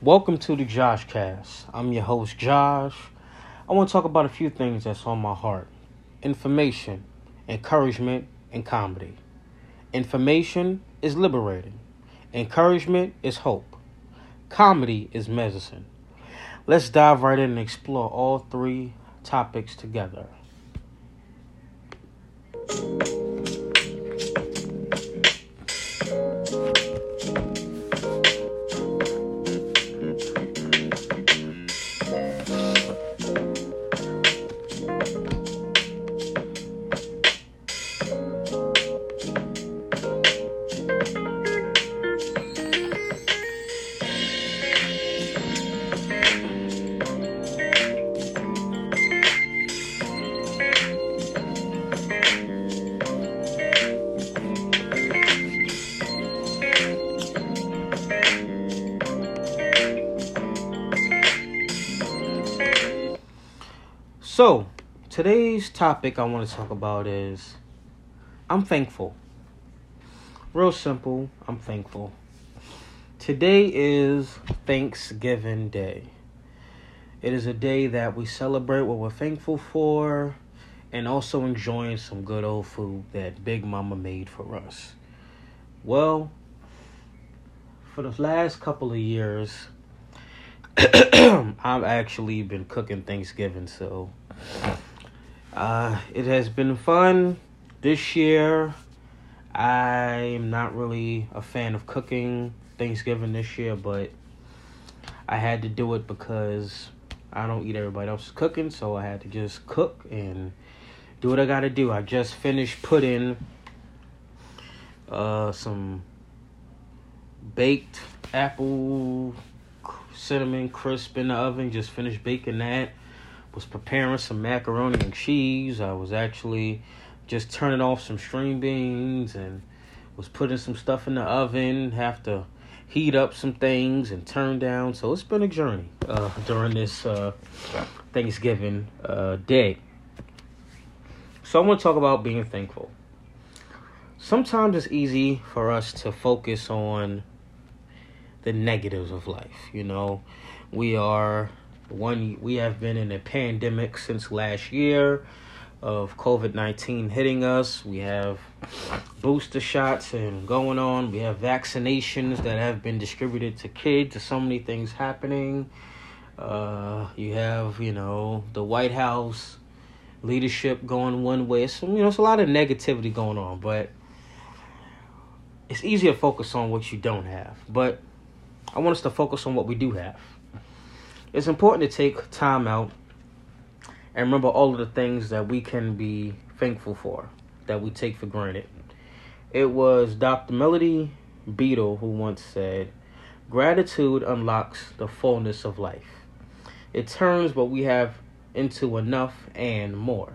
Welcome to the Josh Cast. I'm your host, Josh. I want to talk about a few things that's on my heart information, encouragement, and comedy. Information is liberating, encouragement is hope, comedy is medicine. Let's dive right in and explore all three topics together. So, today's topic I want to talk about is I'm thankful. Real simple, I'm thankful. Today is Thanksgiving Day. It is a day that we celebrate what we're thankful for and also enjoying some good old food that Big Mama made for us. Well, for the last couple of years, I've actually been cooking Thanksgiving, so uh, it has been fun this year. I am not really a fan of cooking Thanksgiving this year, but I had to do it because I don't eat everybody else's cooking, so I had to just cook and do what I gotta do. I just finished putting uh, some baked apple cinnamon crisp in the oven. Just finished baking that. Was preparing some macaroni and cheese. I was actually just turning off some string beans and was putting some stuff in the oven. Have to heat up some things and turn down. So it's been a journey uh, during this uh, Thanksgiving uh, day. So I want to talk about being thankful. Sometimes it's easy for us to focus on the negatives of life. You know, we are one. We have been in a pandemic since last year of COVID nineteen hitting us. We have booster shots and going on. We have vaccinations that have been distributed to kids. There's so many things happening. Uh, you have you know the White House leadership going one way. So you know it's a lot of negativity going on, but it's easy to focus on what you don't have. But I want us to focus on what we do have. It's important to take time out and remember all of the things that we can be thankful for, that we take for granted. It was Dr. Melody Beattie who once said, Gratitude unlocks the fullness of life. It turns what we have into enough and more.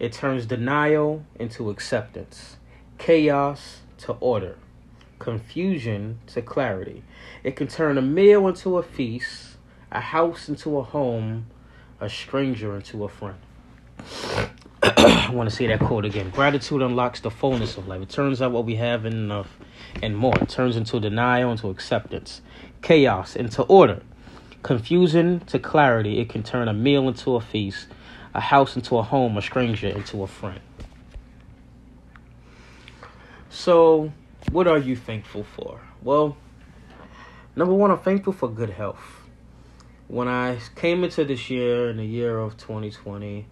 It turns denial into acceptance, chaos to order, confusion to clarity. It can turn a meal into a feast, a house into a home, a stranger into a friend. I want to say that quote again. Gratitude unlocks the fullness of life. It turns out what we have enough and more. It turns into denial into acceptance, chaos into order, confusion to clarity. It can turn a meal into a feast, a house into a home, a stranger into a friend. So, what are you thankful for? Well, number one, I'm thankful for good health. When I came into this year, in the year of 2020,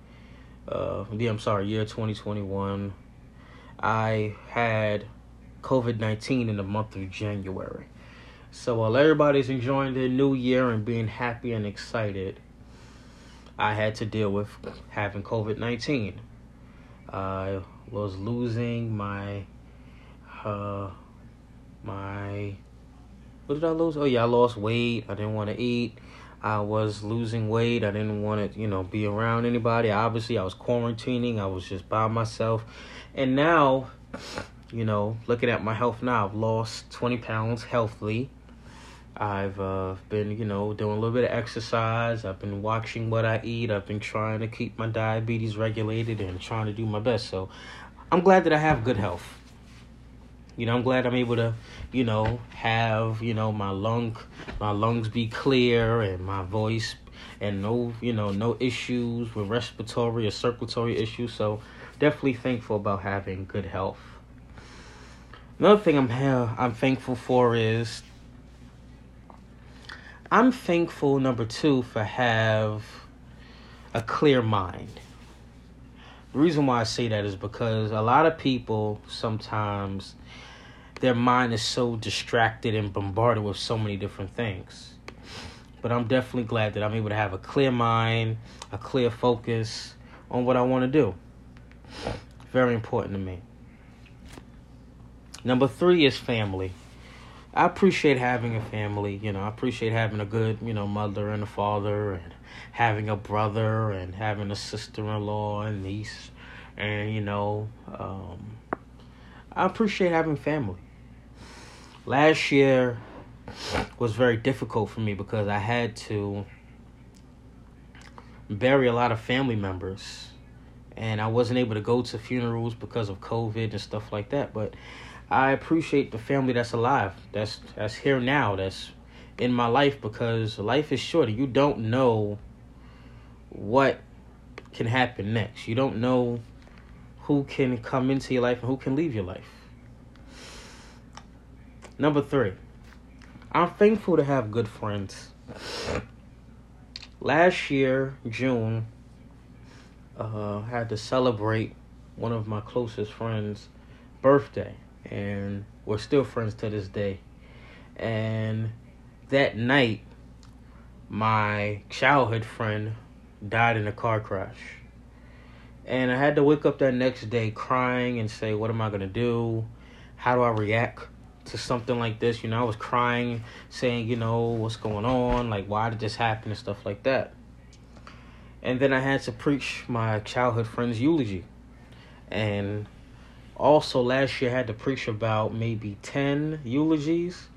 uh, yeah, I'm sorry, year 2021, I had COVID 19 in the month of January. So while everybody's enjoying their new year and being happy and excited, I had to deal with having COVID 19. I was losing my uh my what did I lose? Oh yeah, I lost weight. I didn't want to eat. I was losing weight. I didn't want to, you know, be around anybody. Obviously, I was quarantining. I was just by myself. And now, you know, looking at my health now, I've lost 20 pounds healthily. I've uh, been, you know, doing a little bit of exercise. I've been watching what I eat. I've been trying to keep my diabetes regulated and trying to do my best. So I'm glad that I have good health. You know, I'm glad I'm able to, you know, have you know my lung, my lungs be clear and my voice, and no, you know, no issues with respiratory or circulatory issues. So, definitely thankful about having good health. Another thing I'm I'm thankful for is I'm thankful number two for have a clear mind. The reason why I say that is because a lot of people sometimes their mind is so distracted and bombarded with so many different things. But I'm definitely glad that I'm able to have a clear mind, a clear focus on what I want to do. Very important to me. Number three is family. I appreciate having a family. You know, I appreciate having a good, you know, mother and a father, and having a brother, and having a sister-in-law and niece, and you know, um, I appreciate having family. Last year was very difficult for me because I had to bury a lot of family members, and I wasn't able to go to funerals because of COVID and stuff like that. But I appreciate the family that's alive, that's that's here now, that's in my life because life is short. You don't know what can happen next. You don't know who can come into your life and who can leave your life. Number three, I'm thankful to have good friends. Last year, June, uh, had to celebrate one of my closest friends' birthday and we're still friends to this day. And that night, my childhood friend died in a car crash. And I had to wake up that next day crying and say, What am I going to do? How do I react to something like this? You know, I was crying, saying, You know, what's going on? Like, why did this happen? And stuff like that. And then I had to preach my childhood friend's eulogy. And also last year I had to preach about maybe 10 eulogies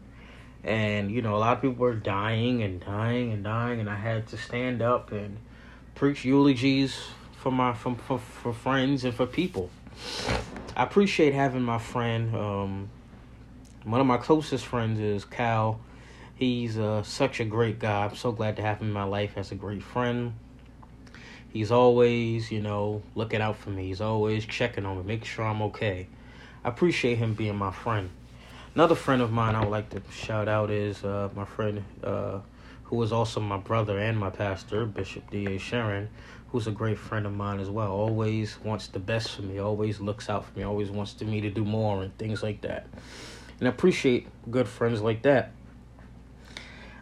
and you know a lot of people were dying and dying and dying and I had to stand up and preach eulogies for my for, for, for friends and for people. I appreciate having my friend um, one of my closest friends is Cal. He's uh, such a great guy. I'm so glad to have him in my life as a great friend. He's always, you know, looking out for me. He's always checking on me, making sure I'm okay. I appreciate him being my friend. Another friend of mine I would like to shout out is uh, my friend uh, who is also my brother and my pastor, Bishop D.A. Sherron, who's a great friend of mine as well. Always wants the best for me, always looks out for me, always wants me to do more and things like that. And appreciate good friends like that.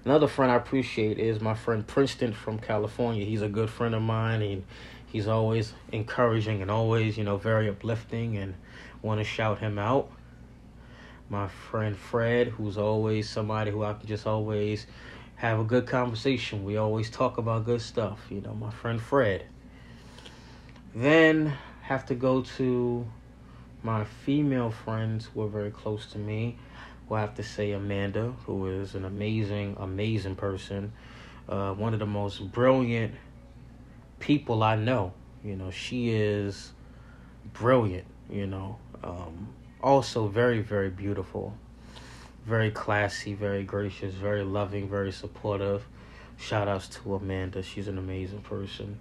Another friend I appreciate is my friend Princeton from California. He's a good friend of mine and he's always encouraging and always, you know, very uplifting and want to shout him out. My friend Fred, who's always somebody who I can just always have a good conversation. We always talk about good stuff, you know, my friend Fred. Then have to go to my female friends who are very close to me will have to say Amanda, who is an amazing, amazing person. Uh, one of the most brilliant people I know. You know, she is brilliant, you know. Um, also very, very beautiful. Very classy, very gracious, very loving, very supportive. Shout outs to Amanda. She's an amazing person.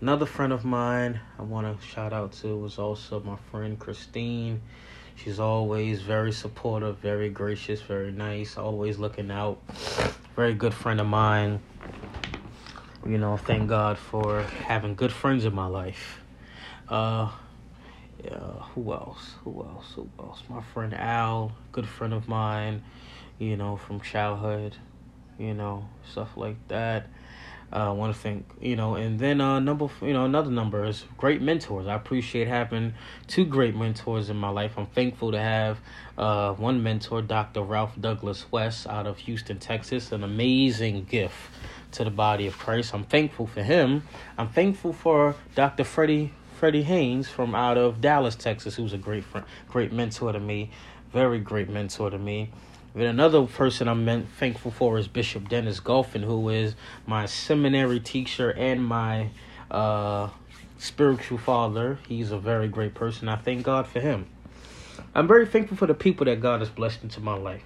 Another friend of mine I want to shout out to was also my friend Christine. She's always very supportive, very gracious, very nice, always looking out. Very good friend of mine. You know, thank God for having good friends in my life. Uh, yeah, who else? Who else? Who else? My friend Al, good friend of mine, you know, from childhood, you know, stuff like that. I want to thank you know, and then uh, number you know another number is great mentors. I appreciate having two great mentors in my life. I'm thankful to have uh, one mentor, Dr. Ralph Douglas West, out of Houston, Texas, an amazing gift to the body of Christ. I'm thankful for him. I'm thankful for Dr. Freddie Freddie Haynes from out of Dallas, Texas, who's a great friend, great mentor to me, very great mentor to me. Another person I'm thankful for is Bishop Dennis Golfin, who is my seminary teacher and my uh, spiritual father. He's a very great person. I thank God for him. I'm very thankful for the people that God has blessed into my life.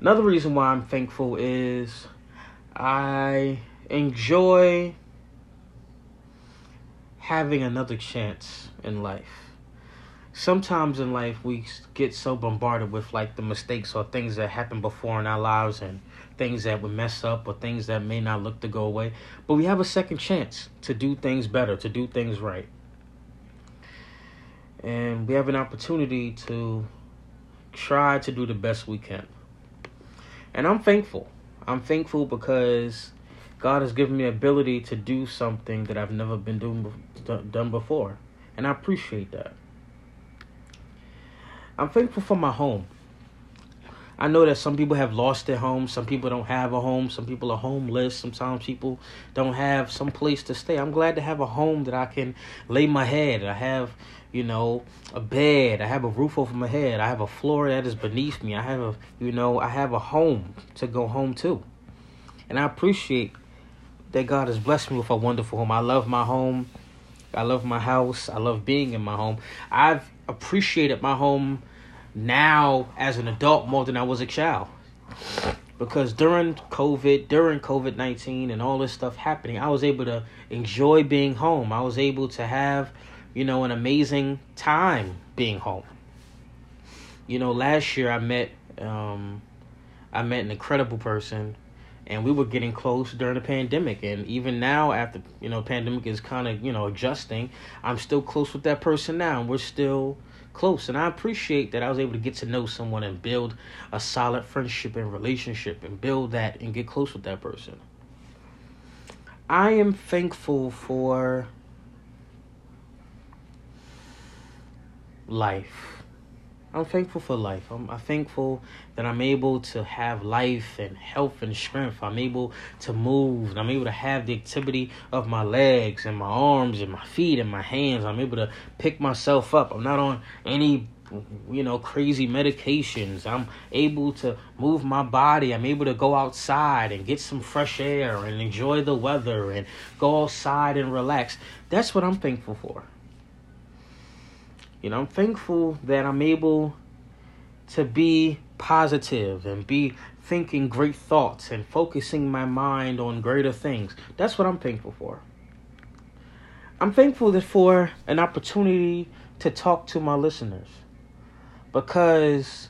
Another reason why I'm thankful is I enjoy having another chance in life. Sometimes in life we get so bombarded with like the mistakes or things that happened before in our lives and things that would mess up or things that may not look to go away. But we have a second chance to do things better, to do things right. And we have an opportunity to try to do the best we can. And I'm thankful. I'm thankful because God has given me ability to do something that I've never been doing done before. And I appreciate that. I'm thankful for my home. I know that some people have lost their home. Some people don't have a home. Some people are homeless. Sometimes people don't have some place to stay. I'm glad to have a home that I can lay my head. I have, you know, a bed. I have a roof over my head. I have a floor that is beneath me. I have a, you know, I have a home to go home to. And I appreciate that God has blessed me with a wonderful home. I love my home. I love my house. I love being in my home. I've appreciated my home now as an adult more than I was a child. Because during COVID, during COVID 19 and all this stuff happening, I was able to enjoy being home. I was able to have, you know, an amazing time being home. You know, last year I met um I met an incredible person and we were getting close during the pandemic and even now after you know pandemic is kind of you know adjusting i'm still close with that person now and we're still close. And I appreciate that I was able to get to know someone and build a solid friendship and relationship and build that and get close with that person. I am thankful for life. I'm thankful for life. I'm, I'm, thankful that I'm able to have life and health and strength. I'm able to move. I'm able to have the activity of my legs and my arms and my feet and my hands. I'm able to pick myself up. I'm not on any you know crazy medications i'm able to move my body i'm able to go outside and get some fresh air and enjoy the weather and go outside and relax that's what i'm thankful for you know, I'm thankful that I'm able to be positive and be thinking great thoughts and focusing my mind on greater things. That's what I'm thankful for. I'm thankful for an opportunity to talk to my listeners because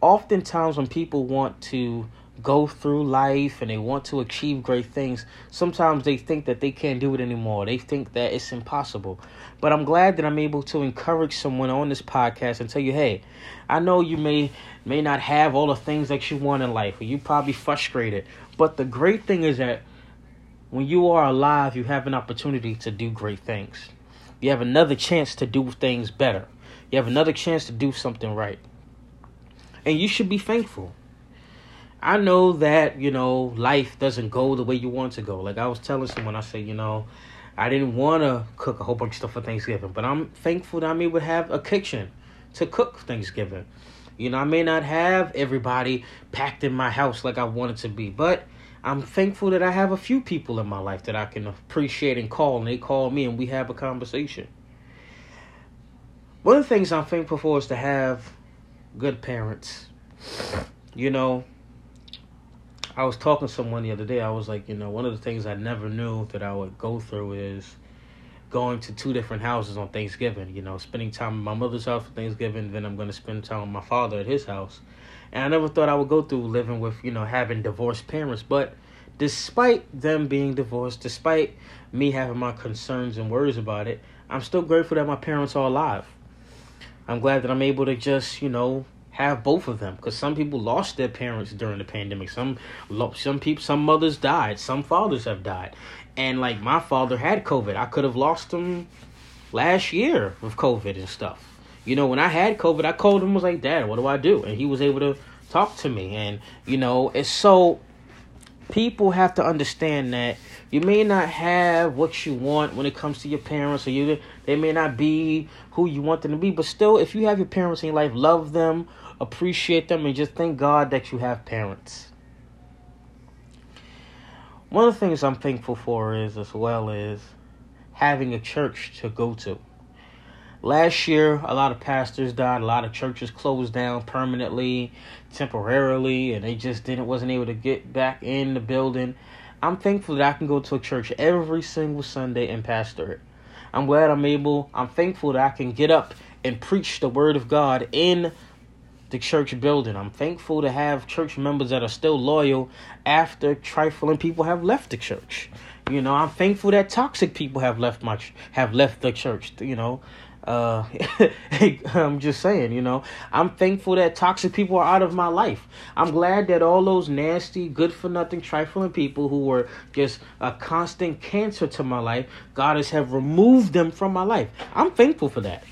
oftentimes when people want to go through life and they want to achieve great things, sometimes they think that they can't do it anymore. They think that it's impossible. But I'm glad that I'm able to encourage someone on this podcast and tell you, hey, I know you may may not have all the things that you want in life, or you probably frustrated. But the great thing is that when you are alive, you have an opportunity to do great things. You have another chance to do things better. You have another chance to do something right. And you should be thankful. I know that, you know, life doesn't go the way you want to go. Like I was telling someone, I said, you know, I didn't want to cook a whole bunch of stuff for Thanksgiving, but I'm thankful that I'm able to have a kitchen to cook Thanksgiving. You know, I may not have everybody packed in my house like I wanted to be, but I'm thankful that I have a few people in my life that I can appreciate and call, and they call me and we have a conversation. One of the things I'm thankful for is to have good parents. You know, I was talking to someone the other day. I was like, you know, one of the things I never knew that I would go through is going to two different houses on Thanksgiving. You know, spending time at my mother's house for Thanksgiving, then I'm going to spend time with my father at his house. And I never thought I would go through living with, you know, having divorced parents. But despite them being divorced, despite me having my concerns and worries about it, I'm still grateful that my parents are alive. I'm glad that I'm able to just, you know, have both of them because some people lost their parents during the pandemic. Some some people, some mothers died. Some fathers have died, and like my father had COVID. I could have lost him last year with COVID and stuff. You know, when I had COVID, I called him was like, "Dad, what do I do?" And he was able to talk to me. And you know, it's so people have to understand that you may not have what you want when it comes to your parents or you they may not be who you want them to be but still if you have your parents in your life love them appreciate them, and just thank God that you have parents. One of the things I'm thankful for is, as well, is having a church to go to. last year a lot of pastors died a lot of churches closed down permanently temporarily and they just didn't wasn't able to get back in the building i'm thankful that i can go to a church every single sunday and pastor it i'm glad i'm able i'm thankful that i can get up and preach the word of god in the church building. I'm thankful to have church members that are still loyal after trifling people have left the church. You know i'm thankful that toxic people have left my have left the church you know. Uh, I'm just saying, you know, I'm thankful that toxic people are out of my life. I'm glad that all those nasty, good for nothing, trifling people who were just a constant cancer to my life, God has have removed them from my life. I'm thankful for that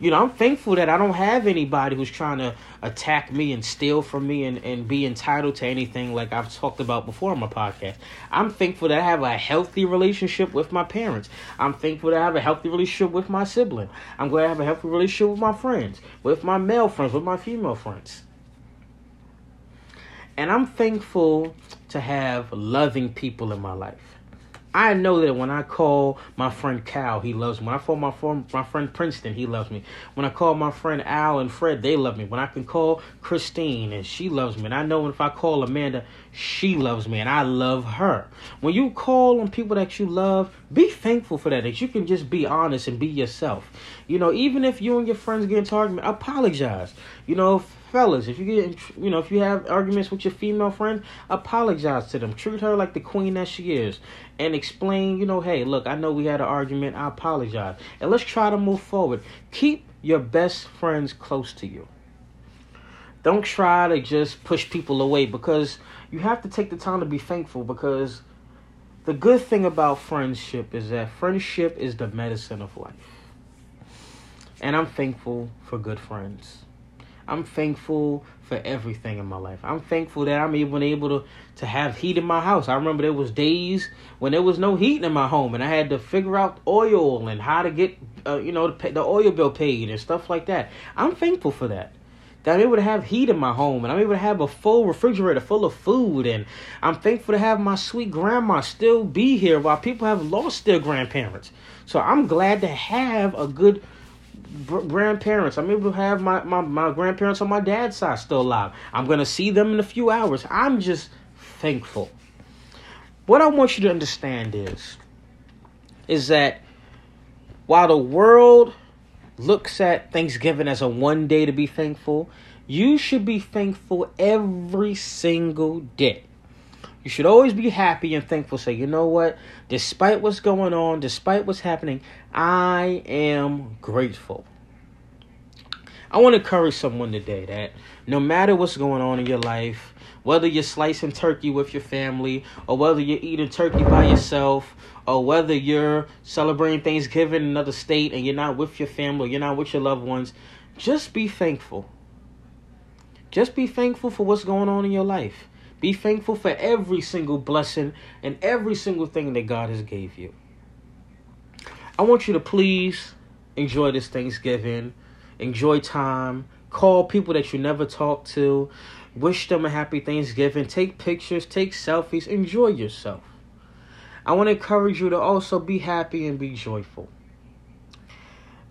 you know, I'm thankful that I don't have anybody who's trying to attack me and steal from me and, and be entitled to anything like I've talked about before on my podcast. I'm thankful that I have a healthy relationship with my parents. I'm thankful that I have a healthy relationship with my sibling. I'm glad I have a healthy relationship with my friends, with my male friends, with my female friends. And I'm thankful to have loving people in my life. I know that when I call my friend Cal, he loves me. When I call my friend, my friend Princeton, he loves me. When I call my friend Al and Fred, they love me. When I can call Christine and she loves me. And I know if I call Amanda, she loves me and I love her. When you call on people that you love, be thankful for that. That you can just be honest and be yourself. You know, even if you and your friends get into argument, apologize. You know, fellas, if you get, you know, if you have arguments with your female friend, apologize to them. Treat her like the queen that she is, and explain, you know, hey, look, I know we had an argument. I apologize, and let's try to move forward. Keep your best friends close to you. Don't try to just push people away because you have to take the time to be thankful because the good thing about friendship is that friendship is the medicine of life. And I'm thankful for good friends. I'm thankful for everything in my life. I'm thankful that I'm even able to, to have heat in my house. I remember there was days when there was no heat in my home, and I had to figure out oil and how to get, uh, you know, the, the oil bill paid and stuff like that. I'm thankful for that. That I'm able to have heat in my home, and I'm able to have a full refrigerator full of food, and I'm thankful to have my sweet grandma still be here while people have lost their grandparents. So I'm glad to have a good grandparents. I'm able to have my, my, my grandparents on my dad's side still alive. I'm going to see them in a few hours. I'm just thankful. What I want you to understand is, is that while the world looks at Thanksgiving as a one day to be thankful, you should be thankful every single day. You should always be happy and thankful. Say, you know what? Despite what's going on, despite what's happening, I am grateful. I want to encourage someone today that no matter what's going on in your life, whether you're slicing turkey with your family, or whether you're eating turkey by yourself, or whether you're celebrating Thanksgiving in another state and you're not with your family, you're not with your loved ones, just be thankful. Just be thankful for what's going on in your life. Be thankful for every single blessing and every single thing that God has gave you. I want you to please enjoy this Thanksgiving. Enjoy time. Call people that you never talk to. Wish them a happy Thanksgiving. Take pictures, take selfies. Enjoy yourself. I want to encourage you to also be happy and be joyful.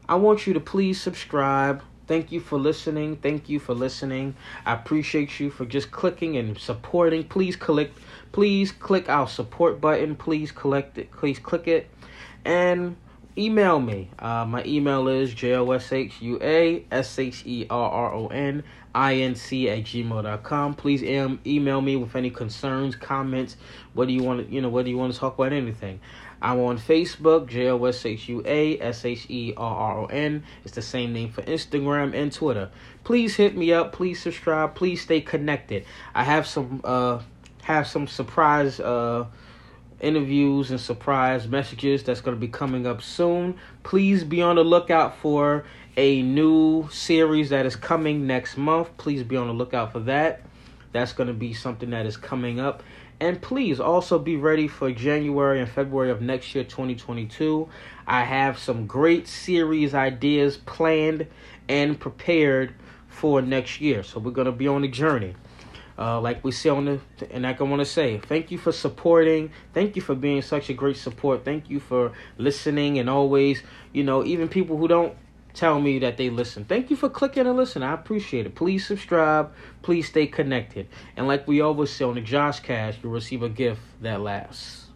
I want you to please subscribe Thank you for listening. Thank you for listening. I appreciate you for just clicking and supporting. Please click please click our support button. Please collect it. Please click it. And email me. Uh, my email is J-O-S-H-U-A S-H-E-R-R-O-N-I-N-C at gmail.com. Please em- email me with any concerns, comments, what do you want to, you know, whether you want to talk about anything. I'm on Facebook, J O S H U A S H E R R O N. It's the same name for Instagram and Twitter. Please hit me up. Please subscribe. Please stay connected. I have some uh have some surprise uh interviews and surprise messages that's going to be coming up soon. Please be on the lookout for a new series that is coming next month. Please be on the lookout for that. That's going to be something that is coming up. And please also be ready for January and February of next year, 2022. I have some great series ideas planned and prepared for next year. So we're going to be on a journey. Uh, like we see on the, and like I want to say, thank you for supporting. Thank you for being such a great support. Thank you for listening and always, you know, even people who don't tell me that they listen. Thank you for clicking and listen. I appreciate it. Please subscribe. Please stay connected. And like we always say on the Josh Cast, you'll receive a gift that lasts.